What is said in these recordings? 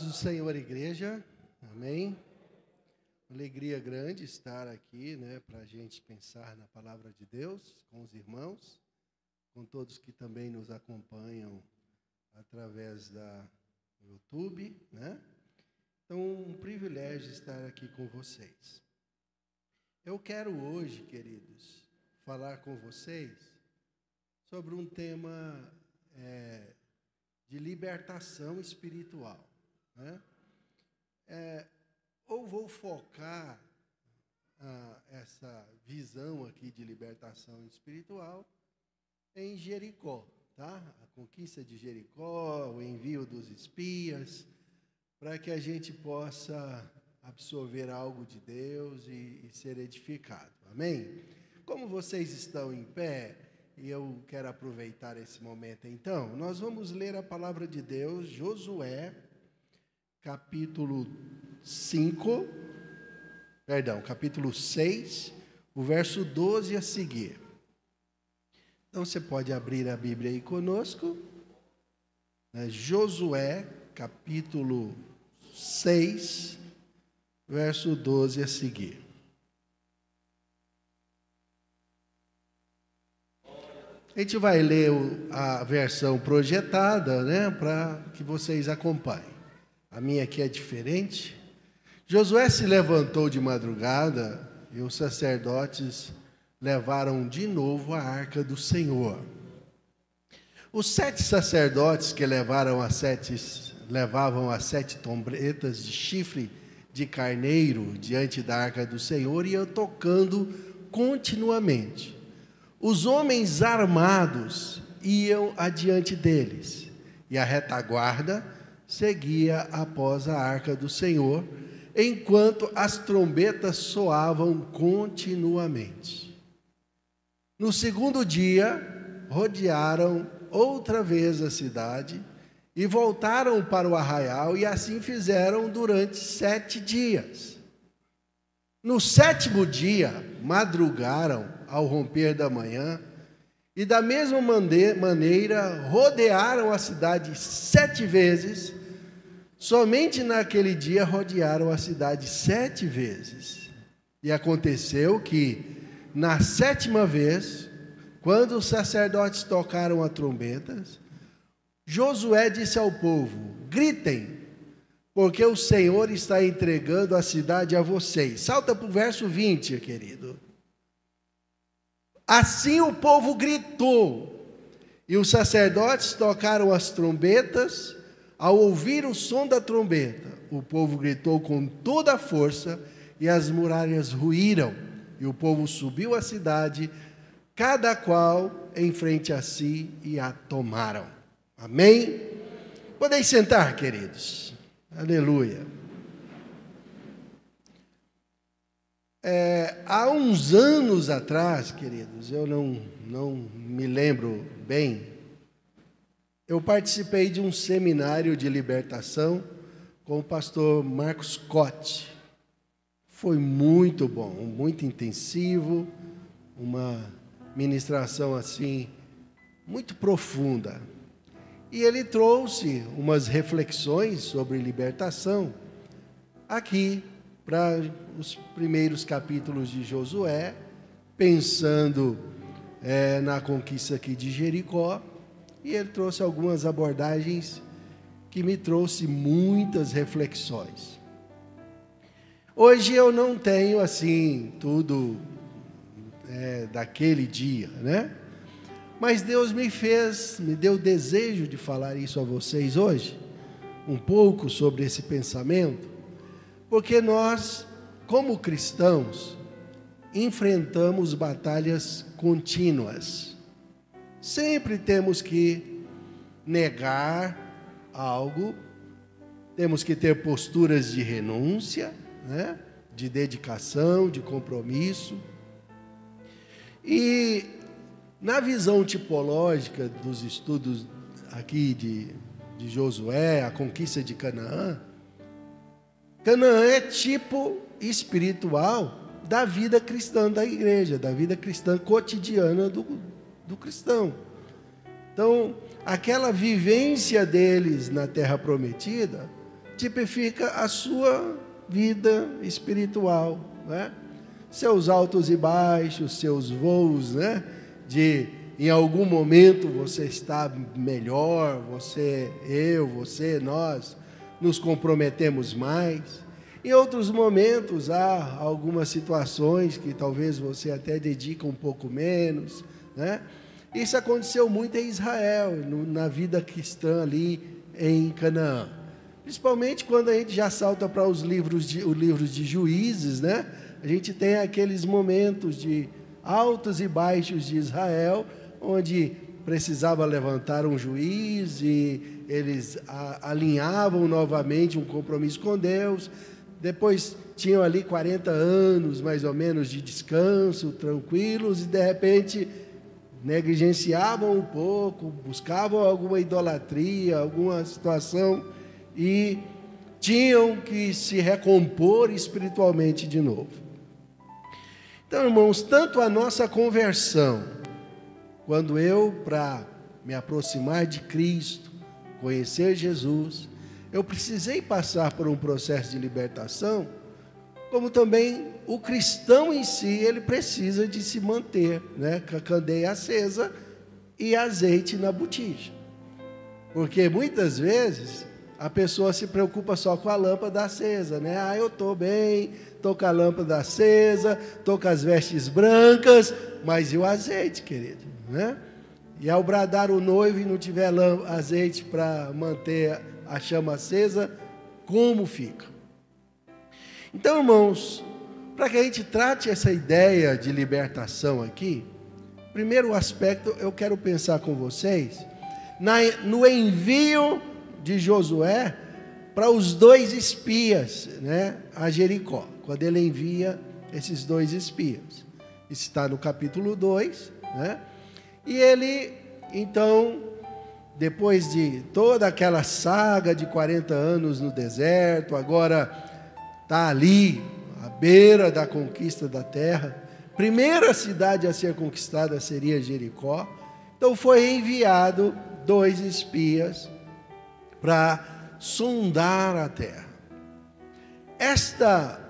Paz do Senhor, igreja. Amém. Alegria grande estar aqui, né, para a gente pensar na palavra de Deus com os irmãos, com todos que também nos acompanham através da YouTube, né? Então, um privilégio estar aqui com vocês. Eu quero hoje, queridos, falar com vocês sobre um tema é, de libertação espiritual. Né? É, ou vou focar ah, essa visão aqui de libertação espiritual em Jericó, tá? A conquista de Jericó, o envio dos espias, para que a gente possa absorver algo de Deus e, e ser edificado. Amém? Como vocês estão em pé, e eu quero aproveitar esse momento então, nós vamos ler a palavra de Deus, Josué capítulo 5, perdão, capítulo 6, o verso 12 a seguir. Então você pode abrir a Bíblia aí conosco. Né? Josué, capítulo 6, verso 12 a seguir. A gente vai ler a versão projetada, né, para que vocês acompanhem a minha aqui é diferente. Josué se levantou de madrugada e os sacerdotes levaram de novo a arca do Senhor. Os sete sacerdotes que levaram as sete, levavam as sete trombetas de chifre de carneiro diante da arca do Senhor iam tocando continuamente. Os homens armados iam adiante deles, e a retaguarda seguia após a arca do Senhor, enquanto as trombetas soavam continuamente. No segundo dia, rodearam outra vez a cidade e voltaram para o arraial, e assim fizeram durante sete dias. No sétimo dia, madrugaram ao romper da manhã, e da mesma maneira rodearam a cidade sete vezes Somente naquele dia rodearam a cidade sete vezes. E aconteceu que, na sétima vez, quando os sacerdotes tocaram as trombetas, Josué disse ao povo: Gritem, porque o Senhor está entregando a cidade a vocês. Salta para o verso 20, querido. Assim o povo gritou, e os sacerdotes tocaram as trombetas, ao ouvir o som da trombeta, o povo gritou com toda a força e as muralhas ruíram. E o povo subiu à cidade, cada qual em frente a si, e a tomaram. Amém? Podem sentar, queridos. Aleluia. É, há uns anos atrás, queridos, eu não, não me lembro bem, eu participei de um seminário de libertação com o pastor Marcos Cotti. Foi muito bom, muito intensivo, uma ministração assim muito profunda. E ele trouxe umas reflexões sobre libertação aqui para os primeiros capítulos de Josué, pensando é, na conquista aqui de Jericó e ele trouxe algumas abordagens que me trouxe muitas reflexões. Hoje eu não tenho assim tudo é, daquele dia, né? Mas Deus me fez, me deu desejo de falar isso a vocês hoje, um pouco sobre esse pensamento, porque nós, como cristãos, enfrentamos batalhas contínuas Sempre temos que negar algo, temos que ter posturas de renúncia, né? de dedicação, de compromisso. E na visão tipológica dos estudos aqui de, de Josué, a conquista de Canaã, Canaã é tipo espiritual da vida cristã da igreja, da vida cristã cotidiana do, do cristão. Então, aquela vivência deles na terra prometida tipifica a sua vida espiritual, né? Seus altos e baixos, seus voos, né? De em algum momento você está melhor, você, eu, você, nós nos comprometemos mais. Em outros momentos há algumas situações que talvez você até dedica um pouco menos, né? Isso aconteceu muito em Israel, na vida cristã ali em Canaã. Principalmente quando a gente já salta para os livros de, os livros de juízes, né? A gente tem aqueles momentos de altos e baixos de Israel, onde precisava levantar um juiz e eles alinhavam novamente um compromisso com Deus. Depois tinham ali 40 anos, mais ou menos, de descanso, tranquilos, e de repente negligenciavam um pouco, buscavam alguma idolatria, alguma situação e tinham que se recompor espiritualmente de novo. Então, irmãos, tanto a nossa conversão, quando eu, para me aproximar de Cristo, conhecer Jesus, eu precisei passar por um processo de libertação, como também o cristão em si, ele precisa de se manter né, com a candeia acesa e azeite na botija. Porque muitas vezes a pessoa se preocupa só com a lâmpada acesa, né? Ah, eu estou bem, estou com a lâmpada acesa, estou com as vestes brancas, mas e o azeite, querido? Né? E ao bradar o noivo e não tiver azeite para manter a chama acesa, como fica? Então, irmãos, para que a gente trate essa ideia de libertação aqui, primeiro aspecto eu quero pensar com vocês na, no envio de Josué para os dois espias, né, a Jericó, quando ele envia esses dois espias. Isso está no capítulo 2, né? E ele, então, depois de toda aquela saga de 40 anos no deserto, agora está ali, à beira da conquista da terra. Primeira cidade a ser conquistada seria Jericó. Então foi enviado dois espias para sondar a terra. Esta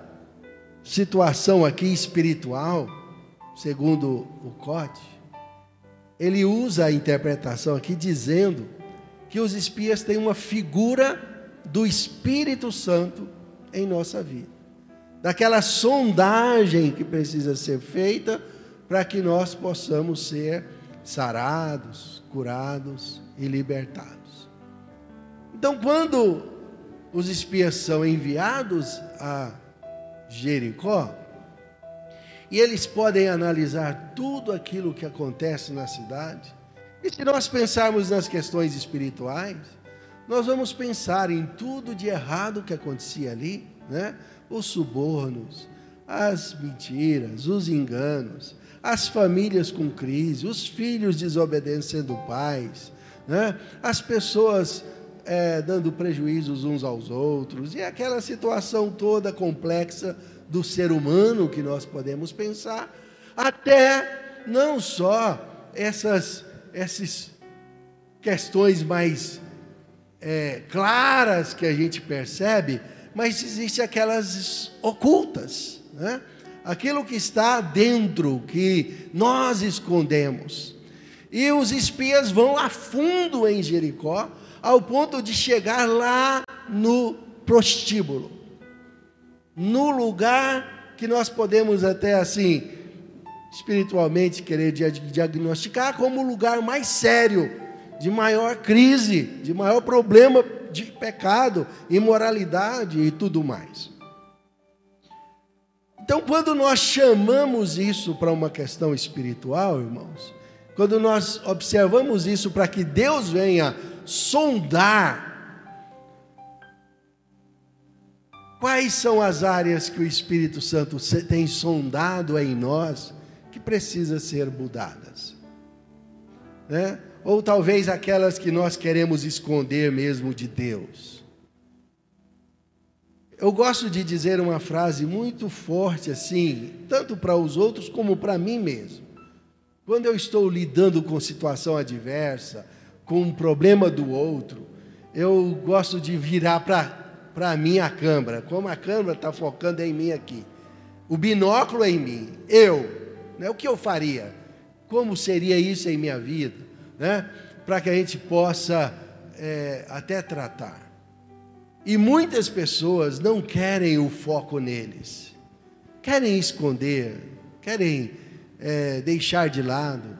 situação aqui espiritual, segundo o Cote, ele usa a interpretação aqui dizendo que os espias têm uma figura do Espírito Santo em nossa vida. Daquela sondagem que precisa ser feita para que nós possamos ser sarados, curados e libertados. Então, quando os espias são enviados a Jericó, e eles podem analisar tudo aquilo que acontece na cidade, e se nós pensarmos nas questões espirituais, nós vamos pensar em tudo de errado que acontecia ali, né? Os subornos, as mentiras, os enganos, as famílias com crise, os filhos desobedecendo pais, né? as pessoas é, dando prejuízos uns aos outros, e aquela situação toda complexa do ser humano que nós podemos pensar, até não só essas, essas questões mais é, claras que a gente percebe, mas existem aquelas ocultas, né? aquilo que está dentro, que nós escondemos. E os espias vão a fundo em Jericó, ao ponto de chegar lá no prostíbulo, no lugar que nós podemos até assim, espiritualmente, querer diagnosticar como o lugar mais sério, de maior crise, de maior problema de pecado, imoralidade e tudo mais. Então, quando nós chamamos isso para uma questão espiritual, irmãos, quando nós observamos isso para que Deus venha sondar quais são as áreas que o Espírito Santo tem sondado em nós que precisa ser mudadas, né? Ou talvez aquelas que nós queremos esconder mesmo de Deus. Eu gosto de dizer uma frase muito forte assim, tanto para os outros como para mim mesmo. Quando eu estou lidando com situação adversa, com um problema do outro, eu gosto de virar para mim a câmera, como a câmera está focando em mim aqui. O binóculo é em mim, eu, né? o que eu faria? Como seria isso em minha vida? Né? Para que a gente possa é, até tratar. E muitas pessoas não querem o foco neles, querem esconder, querem é, deixar de lado.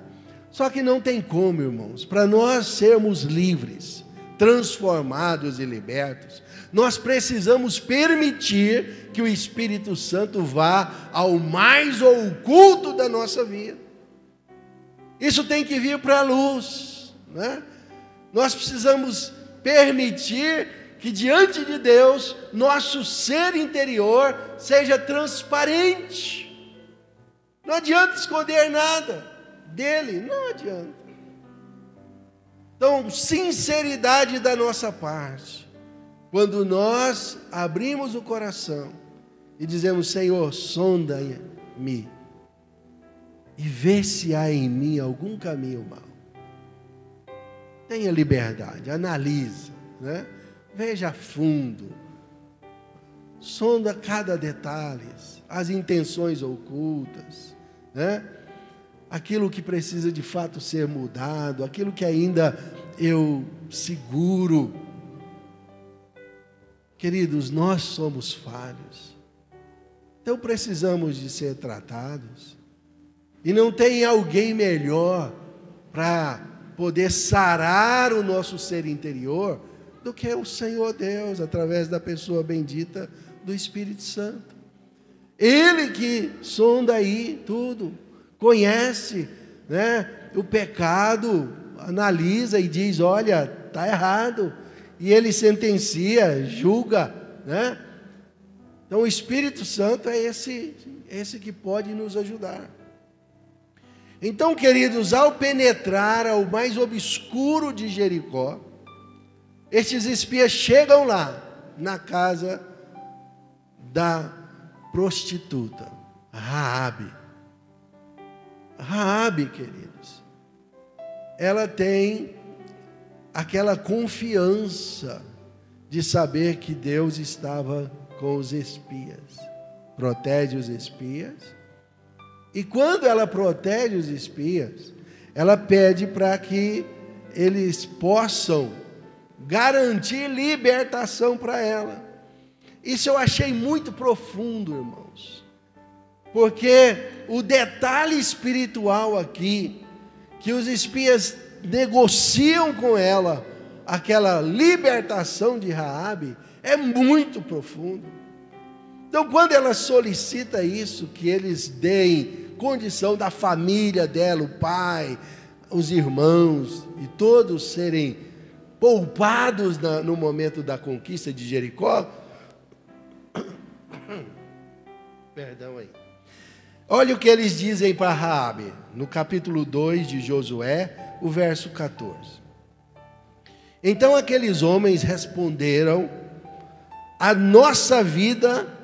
Só que não tem como, irmãos, para nós sermos livres, transformados e libertos, nós precisamos permitir que o Espírito Santo vá ao mais oculto da nossa vida. Isso tem que vir para a luz, né? Nós precisamos permitir que diante de Deus nosso ser interior seja transparente. Não adianta esconder nada dele, não adianta. Então, sinceridade da nossa parte. Quando nós abrimos o coração e dizemos: Senhor, sonda-me e vê se há em mim algum caminho mau. Tenha liberdade, analise, né? veja a fundo, sonda cada detalhe, as intenções ocultas, né? aquilo que precisa de fato ser mudado, aquilo que ainda eu seguro. Queridos, nós somos falhos, então precisamos de ser tratados, e não tem alguém melhor para poder sarar o nosso ser interior do que o Senhor Deus, através da pessoa bendita do Espírito Santo. Ele que sonda aí tudo, conhece né, o pecado, analisa e diz: olha, está errado. E ele sentencia, julga. Né? Então o Espírito Santo é esse, esse que pode nos ajudar. Então, queridos, ao penetrar ao mais obscuro de Jericó, estes espias chegam lá, na casa da prostituta, Raabe. Raabe, queridos, ela tem aquela confiança de saber que Deus estava com os espias, protege os espias e quando ela protege os espias, ela pede para que eles possam garantir libertação para ela. Isso eu achei muito profundo, irmãos. Porque o detalhe espiritual aqui, que os espias negociam com ela aquela libertação de Raabe, é muito profundo. Então, quando ela solicita isso, que eles deem condição da família dela, o pai, os irmãos e todos serem poupados na, no momento da conquista de Jericó. Perdão aí. Olha o que eles dizem para Raabe, no capítulo 2 de Josué, o verso 14. Então aqueles homens responderam: A nossa vida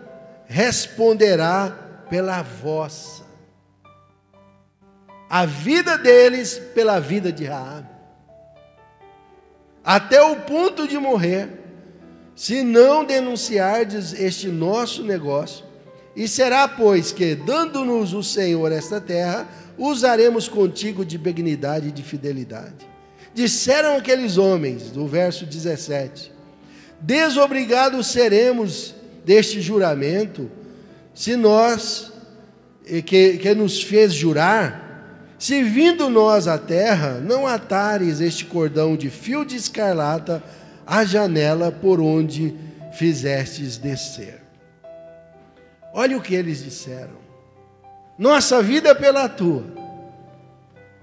responderá pela vossa a vida deles pela vida de Raabe. Até o ponto de morrer, se não denunciardes este nosso negócio, e será, pois, que, dando-nos o Senhor esta terra, usaremos contigo de benignidade e de fidelidade. Disseram aqueles homens, do verso 17: Desobrigados seremos deste juramento, se nós, que, que nos fez jurar, se vindo nós à terra, não atares este cordão de fio de escarlata à janela por onde fizestes descer. Olha o que eles disseram. Nossa vida é pela tua.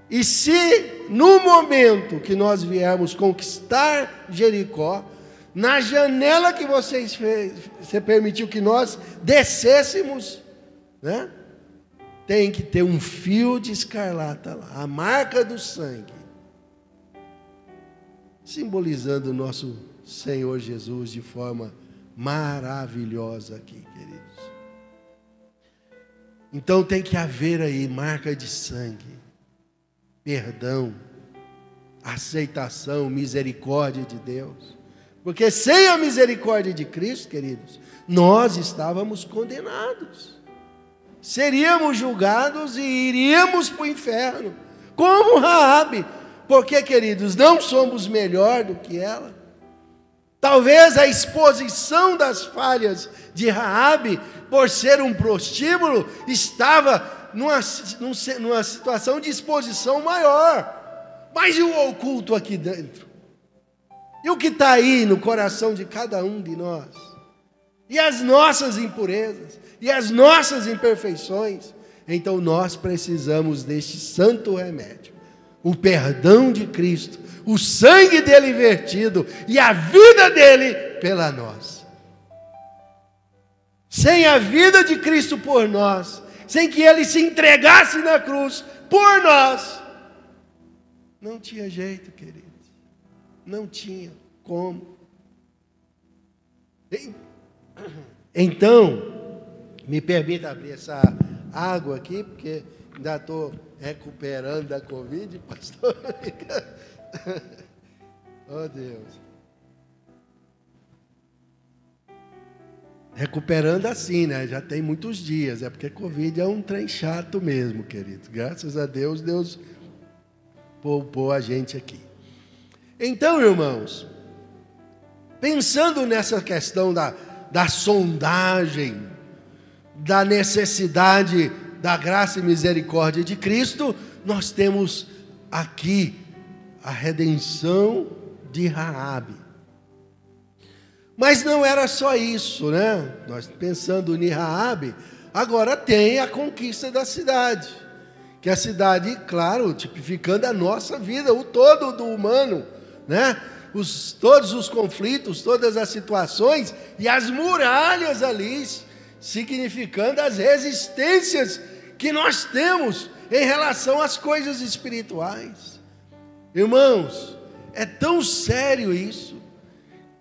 E se no momento que nós viermos conquistar Jericó, na janela que vocês fez, você permitiu que nós descêssemos, né? tem que ter um fio de escarlata lá, a marca do sangue, simbolizando o nosso Senhor Jesus de forma maravilhosa aqui, queridos. Então tem que haver aí marca de sangue, perdão, aceitação, misericórdia de Deus, Porque sem a misericórdia de Cristo, queridos, nós estávamos condenados. Seríamos julgados e iríamos para o inferno, como Raabe. Porque, queridos, não somos melhor do que ela. Talvez a exposição das falhas de Raabe, por ser um prostíbulo, estava numa, numa situação de exposição maior. Mas e o oculto aqui dentro? E o que está aí no coração de cada um de nós? E as nossas impurezas? E as nossas imperfeições? Então nós precisamos deste santo remédio, o perdão de Cristo, o sangue dele vertido e a vida dele pela nós. Sem a vida de Cristo por nós, sem que ele se entregasse na cruz por nós, não tinha jeito, queridos. Não tinha como. Então, me permita abrir essa água aqui, porque ainda estou recuperando da Covid, pastor. oh Deus. Recuperando assim, né? Já tem muitos dias. É porque Covid é um trem chato mesmo, querido. Graças a Deus, Deus poupou a gente aqui. Então, irmãos, pensando nessa questão da, da sondagem, da necessidade da graça e misericórdia de Cristo, nós temos aqui a redenção de Raabe. Mas não era só isso, né? Nós pensando em Raabe, agora tem a conquista da cidade. Que a cidade, claro, tipificando a nossa vida, o todo do humano, né? Os, todos os conflitos, todas as situações e as muralhas ali, significando as resistências que nós temos em relação às coisas espirituais. Irmãos, é tão sério isso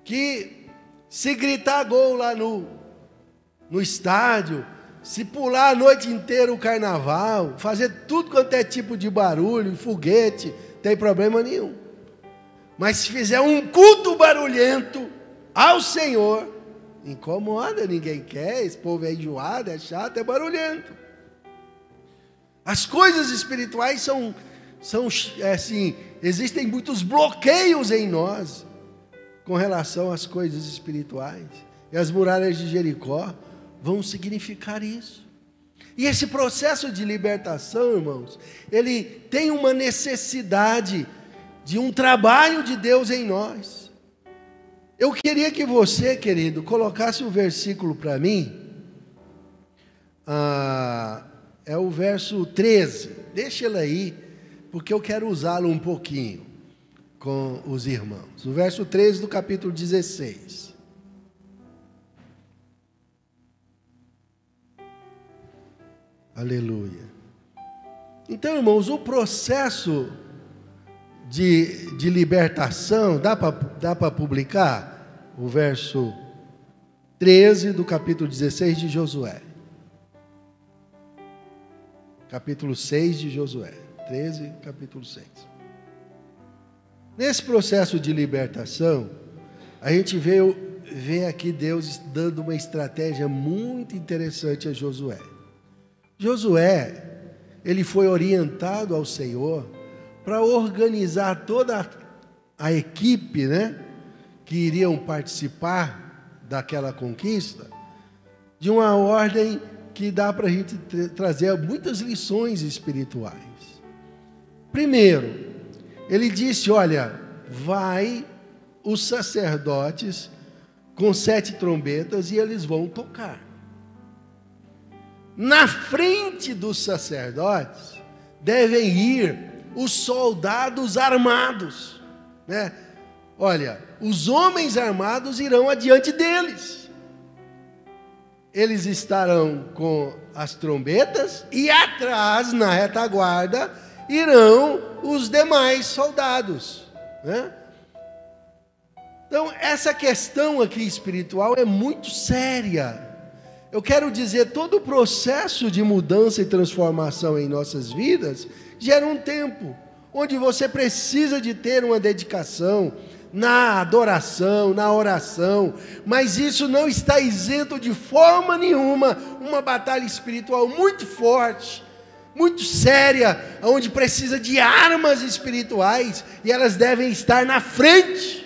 que se gritar gol lá no, no estádio, se pular a noite inteira o carnaval, fazer tudo quanto é tipo de barulho, foguete, tem problema nenhum. Mas se fizer um culto barulhento ao Senhor, incomoda, ninguém quer, esse povo é enjoado, é chato, é barulhento. As coisas espirituais são, são é assim, existem muitos bloqueios em nós com relação às coisas espirituais. E as muralhas de Jericó vão significar isso. E esse processo de libertação, irmãos, ele tem uma necessidade de um trabalho de Deus em nós. Eu queria que você, querido, colocasse um versículo para mim. Ah, é o verso 13. Deixa ele aí, porque eu quero usá-lo um pouquinho com os irmãos. O verso 13 do capítulo 16. Aleluia. Então, irmãos, o processo de, de libertação, dá para publicar? O verso 13 do capítulo 16 de Josué. Capítulo 6 de Josué. 13, capítulo 6. Nesse processo de libertação, a gente vê, vê aqui Deus dando uma estratégia muito interessante a Josué. Josué, ele foi orientado ao Senhor para organizar toda a equipe, né, que iriam participar daquela conquista, de uma ordem que dá para a gente trazer muitas lições espirituais. Primeiro, ele disse: Olha, vai os sacerdotes com sete trombetas e eles vão tocar. Na frente dos sacerdotes devem ir os soldados armados, né? Olha, os homens armados irão adiante deles. Eles estarão com as trombetas e atrás, na retaguarda, irão os demais soldados. Né? Então, essa questão aqui espiritual é muito séria. Eu quero dizer, todo o processo de mudança e transformação em nossas vidas gera um tempo onde você precisa de ter uma dedicação, na adoração, na oração, mas isso não está isento de forma nenhuma uma batalha espiritual muito forte, muito séria, onde precisa de armas espirituais e elas devem estar na frente.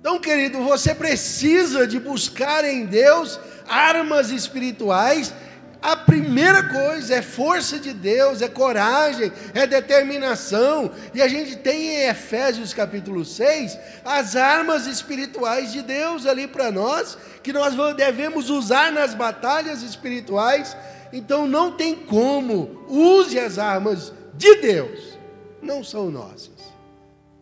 Então, querido, você precisa de buscar em Deus armas espirituais primeira coisa é força de Deus, é coragem, é determinação. E a gente tem em Efésios capítulo 6 as armas espirituais de Deus ali para nós, que nós devemos usar nas batalhas espirituais. Então não tem como, use as armas de Deus, não são nossas.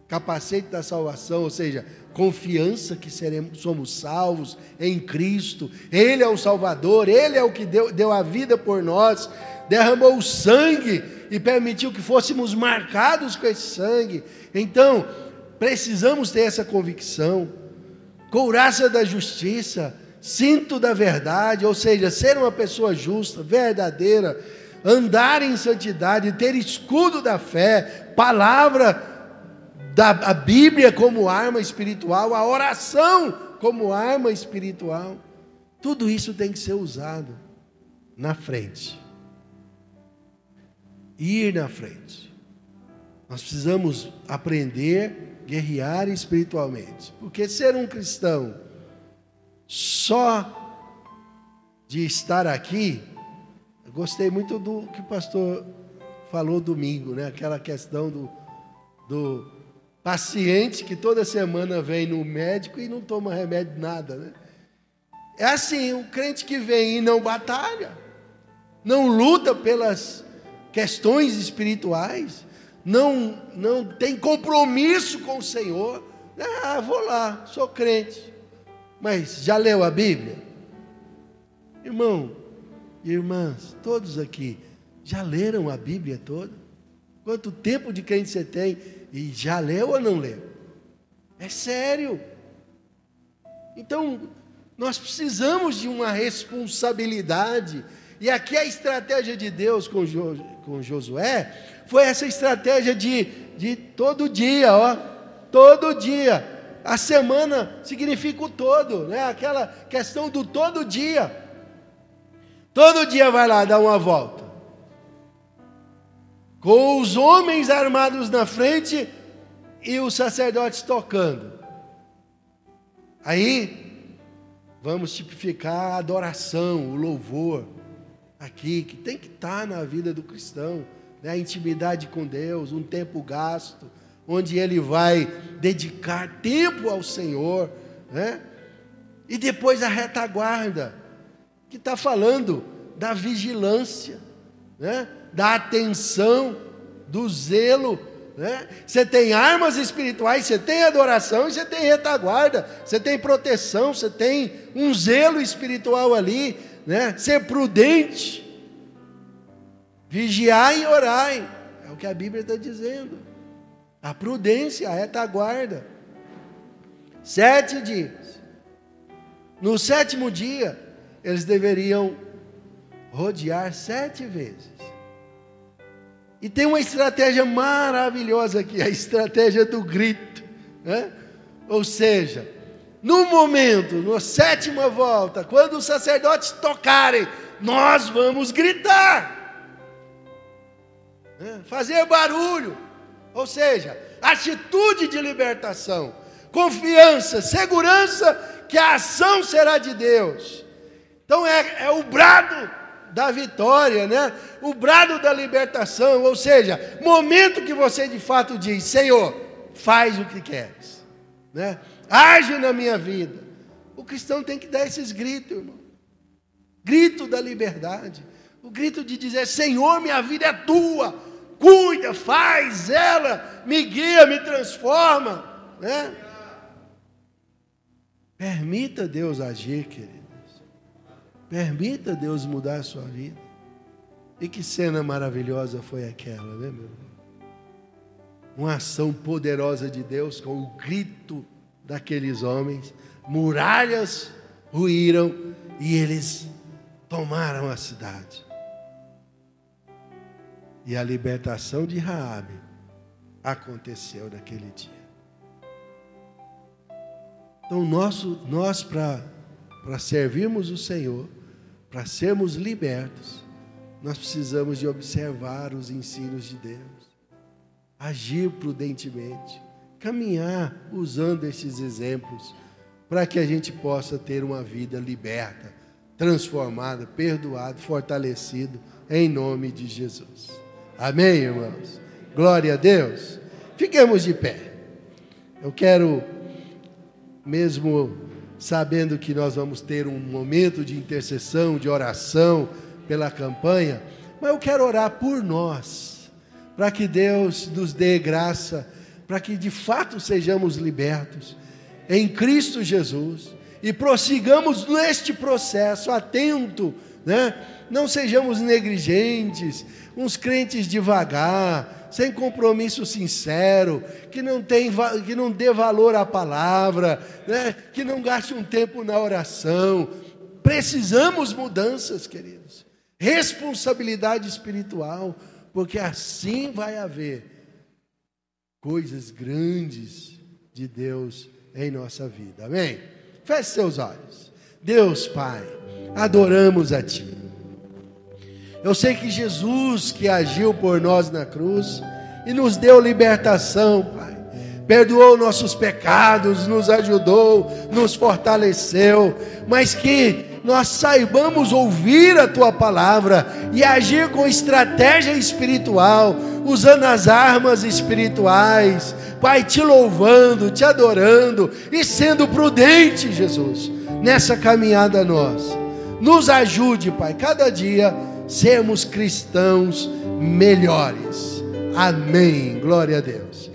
Capacete da salvação, ou seja, confiança que seremos, somos salvos em Cristo, Ele é o Salvador, Ele é o que deu, deu a vida por nós, derramou o sangue e permitiu que fôssemos marcados com esse sangue. Então, precisamos ter essa convicção, couraça da justiça, cinto da verdade, ou seja, ser uma pessoa justa, verdadeira, andar em santidade, ter escudo da fé, palavra da a Bíblia como arma espiritual, a oração como arma espiritual. Tudo isso tem que ser usado na frente. Ir na frente. Nós precisamos aprender, guerrear espiritualmente. Porque ser um cristão só de estar aqui, gostei muito do que o pastor falou domingo, né? Aquela questão do, do paciente que toda semana vem no médico e não toma remédio nada, né? É assim, o crente que vem e não batalha, não luta pelas questões espirituais, não não tem compromisso com o Senhor. Ah, vou lá, sou crente. Mas já leu a Bíblia? Irmão, irmãs, todos aqui já leram a Bíblia toda? Quanto tempo de crente você tem? E já leu ou não leu? É sério. Então, nós precisamos de uma responsabilidade. E aqui a estratégia de Deus com, jo, com Josué foi essa estratégia de, de todo dia, ó. Todo dia. A semana significa o todo, né? Aquela questão do todo dia. Todo dia vai lá dar uma volta com os homens armados na frente e os sacerdotes tocando. Aí, vamos tipificar a adoração, o louvor, aqui, que tem que estar na vida do cristão, né? a intimidade com Deus, um tempo gasto, onde ele vai dedicar tempo ao Senhor, né? E depois a retaguarda, que está falando da vigilância, né? Da atenção, do zelo. Né? Você tem armas espirituais, você tem adoração e você tem retaguarda, você tem proteção, você tem um zelo espiritual ali, né? ser prudente, vigiar e orar, é o que a Bíblia está dizendo. A prudência, a retaguarda. Sete dias. No sétimo dia, eles deveriam rodear sete vezes. E tem uma estratégia maravilhosa aqui, a estratégia do grito. Né? Ou seja, no momento, na sétima volta, quando os sacerdotes tocarem, nós vamos gritar, né? fazer barulho. Ou seja, atitude de libertação, confiança, segurança que a ação será de Deus. Então é, é o brado da vitória, né? O brado da libertação, ou seja, momento que você de fato diz: Senhor, faz o que queres, né? Age na minha vida. O cristão tem que dar esses gritos, irmão. Grito da liberdade. O grito de dizer: Senhor, minha vida é tua. Cuida, faz ela, me guia, me transforma, né? Permita Deus agir, querido. Permita Deus mudar a sua vida. E que cena maravilhosa foi aquela, né, meu irmão? Uma ação poderosa de Deus com o grito daqueles homens. Muralhas ruíram e eles tomaram a cidade. E a libertação de Raabe aconteceu naquele dia. Então, nosso, nós, para servirmos o Senhor, para sermos libertos, nós precisamos de observar os ensinos de Deus, agir prudentemente, caminhar usando esses exemplos, para que a gente possa ter uma vida liberta, transformada, perdoada, fortalecido, em nome de Jesus. Amém, irmãos? Glória a Deus. Fiquemos de pé. Eu quero, mesmo sabendo que nós vamos ter um momento de intercessão, de oração pela campanha, mas eu quero orar por nós, para que Deus nos dê graça, para que de fato sejamos libertos em Cristo Jesus e prossigamos neste processo atento, né? Não sejamos negligentes, uns crentes devagar, sem compromisso sincero, que não, tem, que não dê valor à palavra, né? que não gaste um tempo na oração. Precisamos mudanças, queridos. Responsabilidade espiritual, porque assim vai haver coisas grandes de Deus em nossa vida. Amém? Feche seus olhos. Deus, Pai, adoramos a Ti. Eu sei que Jesus que agiu por nós na cruz e nos deu libertação, Pai. Perdoou nossos pecados, nos ajudou, nos fortaleceu, mas que nós saibamos ouvir a tua palavra e agir com estratégia espiritual, usando as armas espirituais, Pai, te louvando, te adorando e sendo prudente, Jesus, nessa caminhada nossa. Nos ajude, Pai, cada dia sermos cristãos melhores. Amém. Glória a Deus.